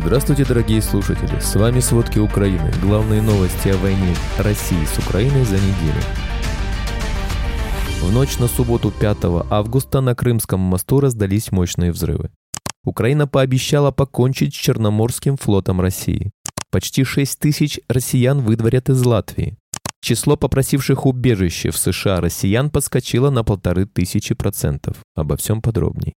Здравствуйте, дорогие слушатели! С вами «Сводки Украины». Главные новости о войне России с Украиной за неделю. В ночь на субботу 5 августа на Крымском мосту раздались мощные взрывы. Украина пообещала покончить с Черноморским флотом России. Почти 6 тысяч россиян выдворят из Латвии. Число попросивших убежище в США россиян подскочило на полторы тысячи процентов. Обо всем подробней.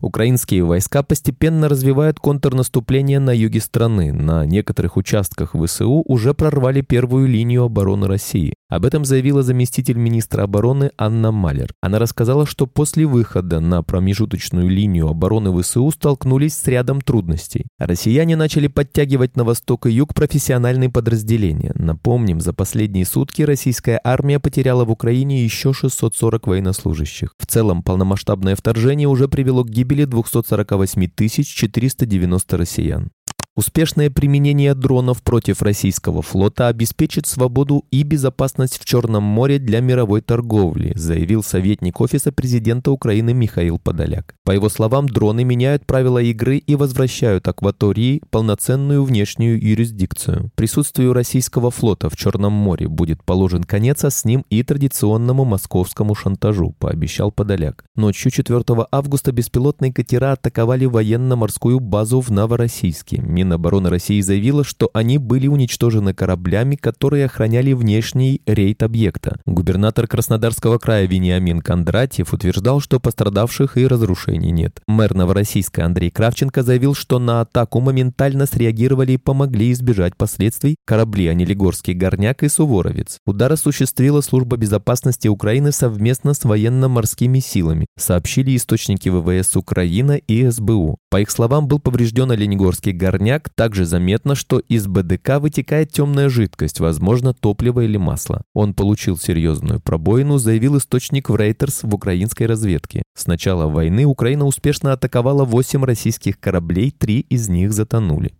Украинские войска постепенно развивают контрнаступление на юге страны. На некоторых участках ВСУ уже прорвали первую линию обороны России. Об этом заявила заместитель министра обороны Анна Малер. Она рассказала, что после выхода на промежуточную линию обороны ВСУ столкнулись с рядом трудностей. Россияне начали подтягивать на восток и юг профессиональные подразделения. Напомним, за последние сутки российская армия потеряла в Украине еще 640 военнослужащих. В целом, полномасштабное вторжение уже привело к гибели 248 490 россиян. Успешное применение дронов против российского флота обеспечит свободу и безопасность в Черном море для мировой торговли, заявил советник Офиса президента Украины Михаил Подоляк. По его словам, дроны меняют правила игры и возвращают акватории полноценную внешнюю юрисдикцию. Присутствию российского флота в Черном море будет положен конец, а с ним и традиционному московскому шантажу, пообещал Подоляк. Ночью 4 августа беспилотные катера атаковали военно-морскую базу в Новороссийске. Минобороны России заявила, что они были уничтожены кораблями, которые охраняли внешний рейд объекта. Губернатор Краснодарского края Вениамин Кондратьев утверждал, что пострадавших и разрушений нет. Мэр Новороссийска Андрей Кравченко заявил, что на атаку моментально среагировали и помогли избежать последствий корабли Анилигорский горняк и Суворовец. Удар осуществила служба безопасности Украины совместно с военно-морскими силами, сообщили источники ВВС Украины и СБУ. По их словам, был поврежден Оленегорский горняк, аммиак, также заметно, что из БДК вытекает темная жидкость, возможно, топливо или масло. Он получил серьезную пробоину, заявил источник в Reuters в украинской разведке. С начала войны Украина успешно атаковала 8 российских кораблей, три из них затонули.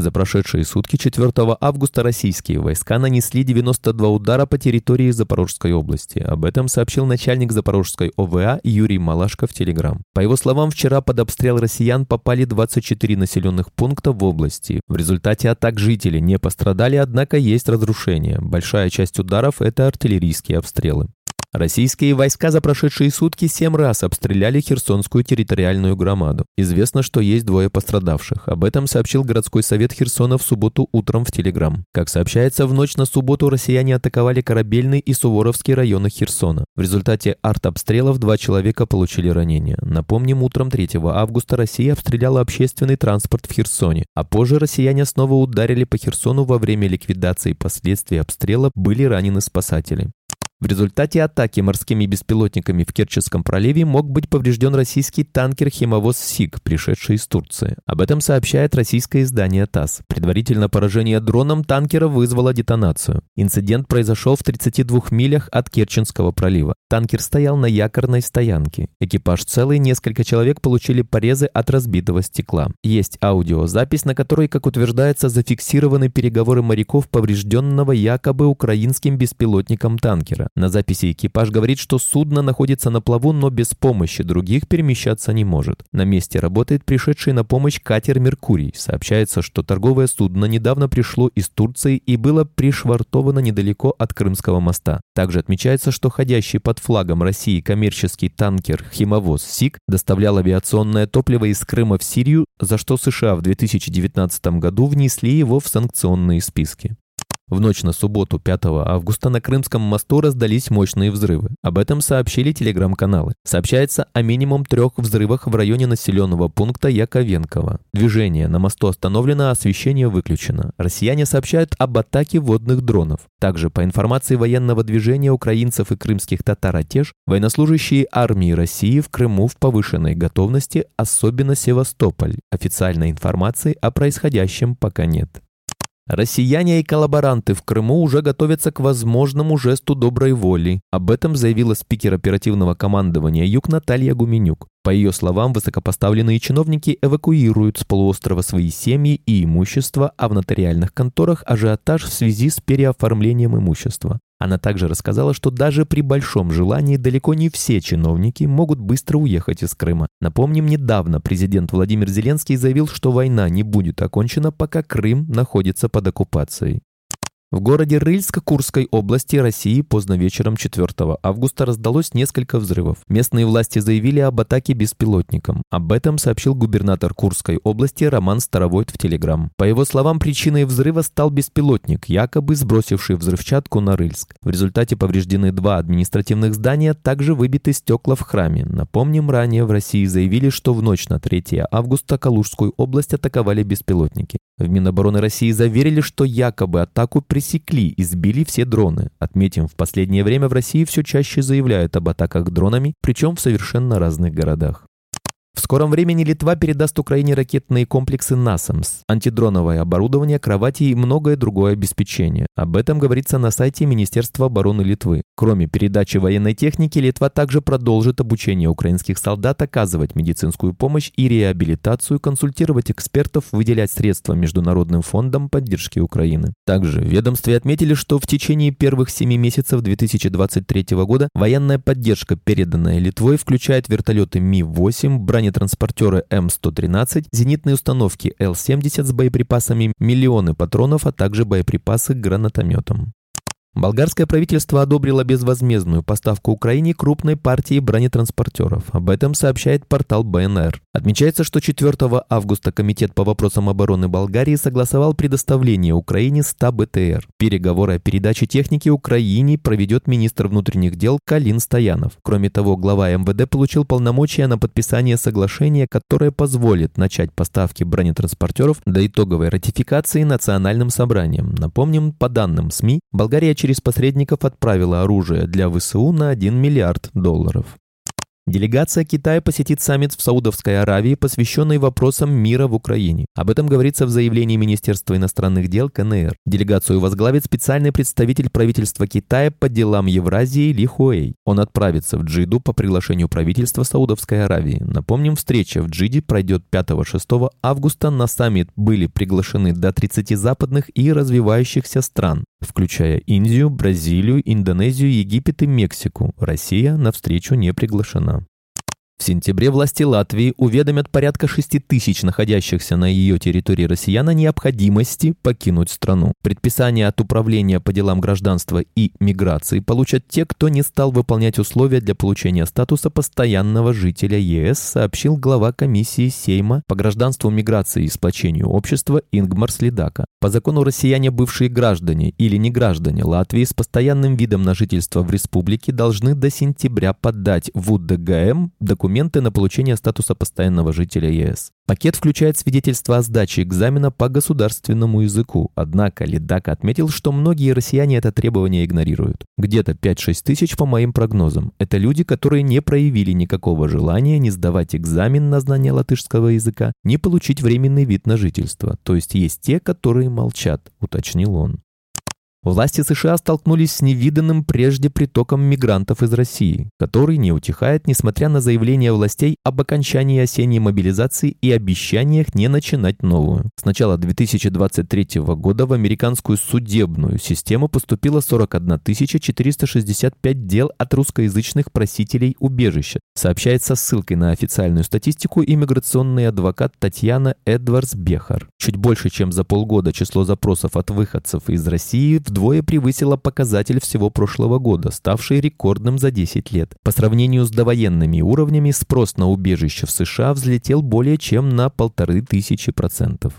За прошедшие сутки 4 августа российские войска нанесли 92 удара по территории Запорожской области. Об этом сообщил начальник Запорожской ОВА Юрий Малашко в Телеграм. По его словам, вчера под обстрел россиян попали 24 населенных пункта в области. В результате атак жители не пострадали, однако есть разрушения. Большая часть ударов – это артиллерийские обстрелы. Российские войска за прошедшие сутки семь раз обстреляли Херсонскую территориальную громаду. Известно, что есть двое пострадавших. Об этом сообщил городской совет Херсона в субботу утром в Телеграм. Как сообщается, в ночь на субботу россияне атаковали Корабельный и Суворовский районы Херсона. В результате артобстрелов два человека получили ранения. Напомним, утром 3 августа Россия обстреляла общественный транспорт в Херсоне, а позже россияне снова ударили по Херсону во время ликвидации последствий обстрела были ранены спасатели. В результате атаки морскими беспилотниками в Керченском проливе мог быть поврежден российский танкер-химовоз «СИГ», пришедший из Турции. Об этом сообщает российское издание ТАСС. Предварительно поражение дроном танкера вызвало детонацию. Инцидент произошел в 32 милях от Керченского пролива. Танкер стоял на якорной стоянке. Экипаж целый, несколько человек получили порезы от разбитого стекла. Есть аудиозапись, на которой, как утверждается, зафиксированы переговоры моряков поврежденного якобы украинским беспилотником танкера. На записи экипаж говорит, что судно находится на плаву, но без помощи других перемещаться не может. На месте работает пришедший на помощь катер «Меркурий». Сообщается, что торговое судно недавно пришло из Турции и было пришвартовано недалеко от Крымского моста. Также отмечается, что ходящий под флагом России коммерческий танкер «Химовоз СИК» доставлял авиационное топливо из Крыма в Сирию, за что США в 2019 году внесли его в санкционные списки. В ночь на субботу 5 августа на Крымском мосту раздались мощные взрывы. Об этом сообщили телеграм-каналы. Сообщается о минимум трех взрывах в районе населенного пункта Яковенково. Движение на мосту остановлено, а освещение выключено. Россияне сообщают об атаке водных дронов. Также, по информации военного движения украинцев и крымских татар «Атеж», военнослужащие армии России в Крыму в повышенной готовности, особенно Севастополь. Официальной информации о происходящем пока нет. Россияне и коллаборанты в Крыму уже готовятся к возможному жесту доброй воли. Об этом заявила спикер оперативного командования «Юг» Наталья Гуменюк. По ее словам, высокопоставленные чиновники эвакуируют с полуострова свои семьи и имущество, а в нотариальных конторах ажиотаж в связи с переоформлением имущества. Она также рассказала, что даже при большом желании далеко не все чиновники могут быстро уехать из Крыма. Напомним, недавно президент Владимир Зеленский заявил, что война не будет окончена, пока Крым находится под оккупацией. В городе Рыльск Курской области России поздно вечером 4 августа раздалось несколько взрывов. Местные власти заявили об атаке беспилотником. Об этом сообщил губернатор Курской области Роман Старовойт в Телеграм. По его словам, причиной взрыва стал беспилотник, якобы сбросивший взрывчатку на Рыльск. В результате повреждены два административных здания, также выбиты стекла в храме. Напомним, ранее в России заявили, что в ночь на 3 августа Калужскую область атаковали беспилотники. В Минобороны России заверили, что якобы атаку пресекли и сбили все дроны. Отметим, в последнее время в России все чаще заявляют об атаках дронами, причем в совершенно разных городах. В скором времени Литва передаст Украине ракетные комплексы «Насамс», антидроновое оборудование, кровати и многое другое обеспечение. Об этом говорится на сайте Министерства обороны Литвы. Кроме передачи военной техники, Литва также продолжит обучение украинских солдат, оказывать медицинскую помощь и реабилитацию, консультировать экспертов, выделять средства Международным фондом поддержки Украины. Также в ведомстве отметили, что в течение первых семи месяцев 2023 года военная поддержка, переданная Литвой, включает вертолеты Ми-8, бронетранспортеры, бронетранспортеры М113, зенитные установки Л-70 с боеприпасами, миллионы патронов, а также боеприпасы к гранатометам. Болгарское правительство одобрило безвозмездную поставку Украине крупной партии бронетранспортеров. Об этом сообщает портал БНР. Отмечается, что 4 августа Комитет по вопросам обороны Болгарии согласовал предоставление Украине 100 БТР. Переговоры о передаче техники Украине проведет министр внутренних дел Калин Стоянов. Кроме того, глава МВД получил полномочия на подписание соглашения, которое позволит начать поставки бронетранспортеров до итоговой ратификации национальным собранием. Напомним, по данным СМИ, Болгария через посредников отправила оружие для ВСУ на 1 миллиард долларов. Делегация Китая посетит саммит в Саудовской Аравии, посвященный вопросам мира в Украине. Об этом говорится в заявлении Министерства иностранных дел КНР. Делегацию возглавит специальный представитель правительства Китая по делам Евразии Ли Хуэй. Он отправится в Джиду по приглашению правительства Саудовской Аравии. Напомним, встреча в Джиде пройдет 5-6 августа. На саммит были приглашены до 30 западных и развивающихся стран, включая Индию, Бразилию, Индонезию, Египет и Мексику. Россия на встречу не приглашена. В сентябре власти Латвии уведомят порядка 6 тысяч находящихся на ее территории россиян о необходимости покинуть страну. Предписание от Управления по делам гражданства и миграции получат те, кто не стал выполнять условия для получения статуса постоянного жителя ЕС, сообщил глава комиссии Сейма по гражданству, миграции и сплочению общества Ингмар Следака. По закону россияне, бывшие граждане или не граждане Латвии с постоянным видом на жительство в республике должны до сентября подать в УДГМ документы документы на получение статуса постоянного жителя ЕС. Пакет включает свидетельство о сдаче экзамена по государственному языку, однако Ледак отметил, что многие россияне это требование игнорируют. Где-то 5-6 тысяч по моим прогнозам. Это люди, которые не проявили никакого желания не сдавать экзамен на знание латышского языка, не получить временный вид на жительство. То есть есть те, которые молчат, уточнил он. Власти США столкнулись с невиданным прежде притоком мигрантов из России, который не утихает, несмотря на заявления властей об окончании осенней мобилизации и обещаниях не начинать новую. С начала 2023 года в американскую судебную систему поступило 41 465 дел от русскоязычных просителей убежища, сообщается ссылкой на официальную статистику иммиграционный адвокат Татьяна Эдвардс-Бехар. Чуть больше, чем за полгода число запросов от выходцев из России вдвое превысило показатель всего прошлого года, ставший рекордным за 10 лет. По сравнению с довоенными уровнями, спрос на убежище в США взлетел более чем на полторы тысячи процентов.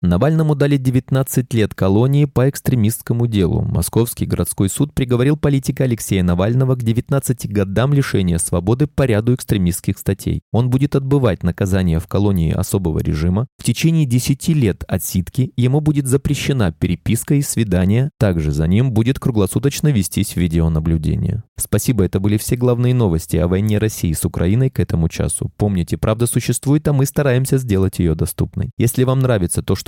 Навальному дали 19 лет колонии по экстремистскому делу. Московский городской суд приговорил политика Алексея Навального к 19 годам лишения свободы по ряду экстремистских статей. Он будет отбывать наказание в колонии особого режима. В течение 10 лет отсидки ему будет запрещена переписка и свидания. Также за ним будет круглосуточно вестись видеонаблюдение. Спасибо, это были все главные новости о войне России с Украиной к этому часу. Помните, правда существует, а мы стараемся сделать ее доступной. Если вам нравится то, что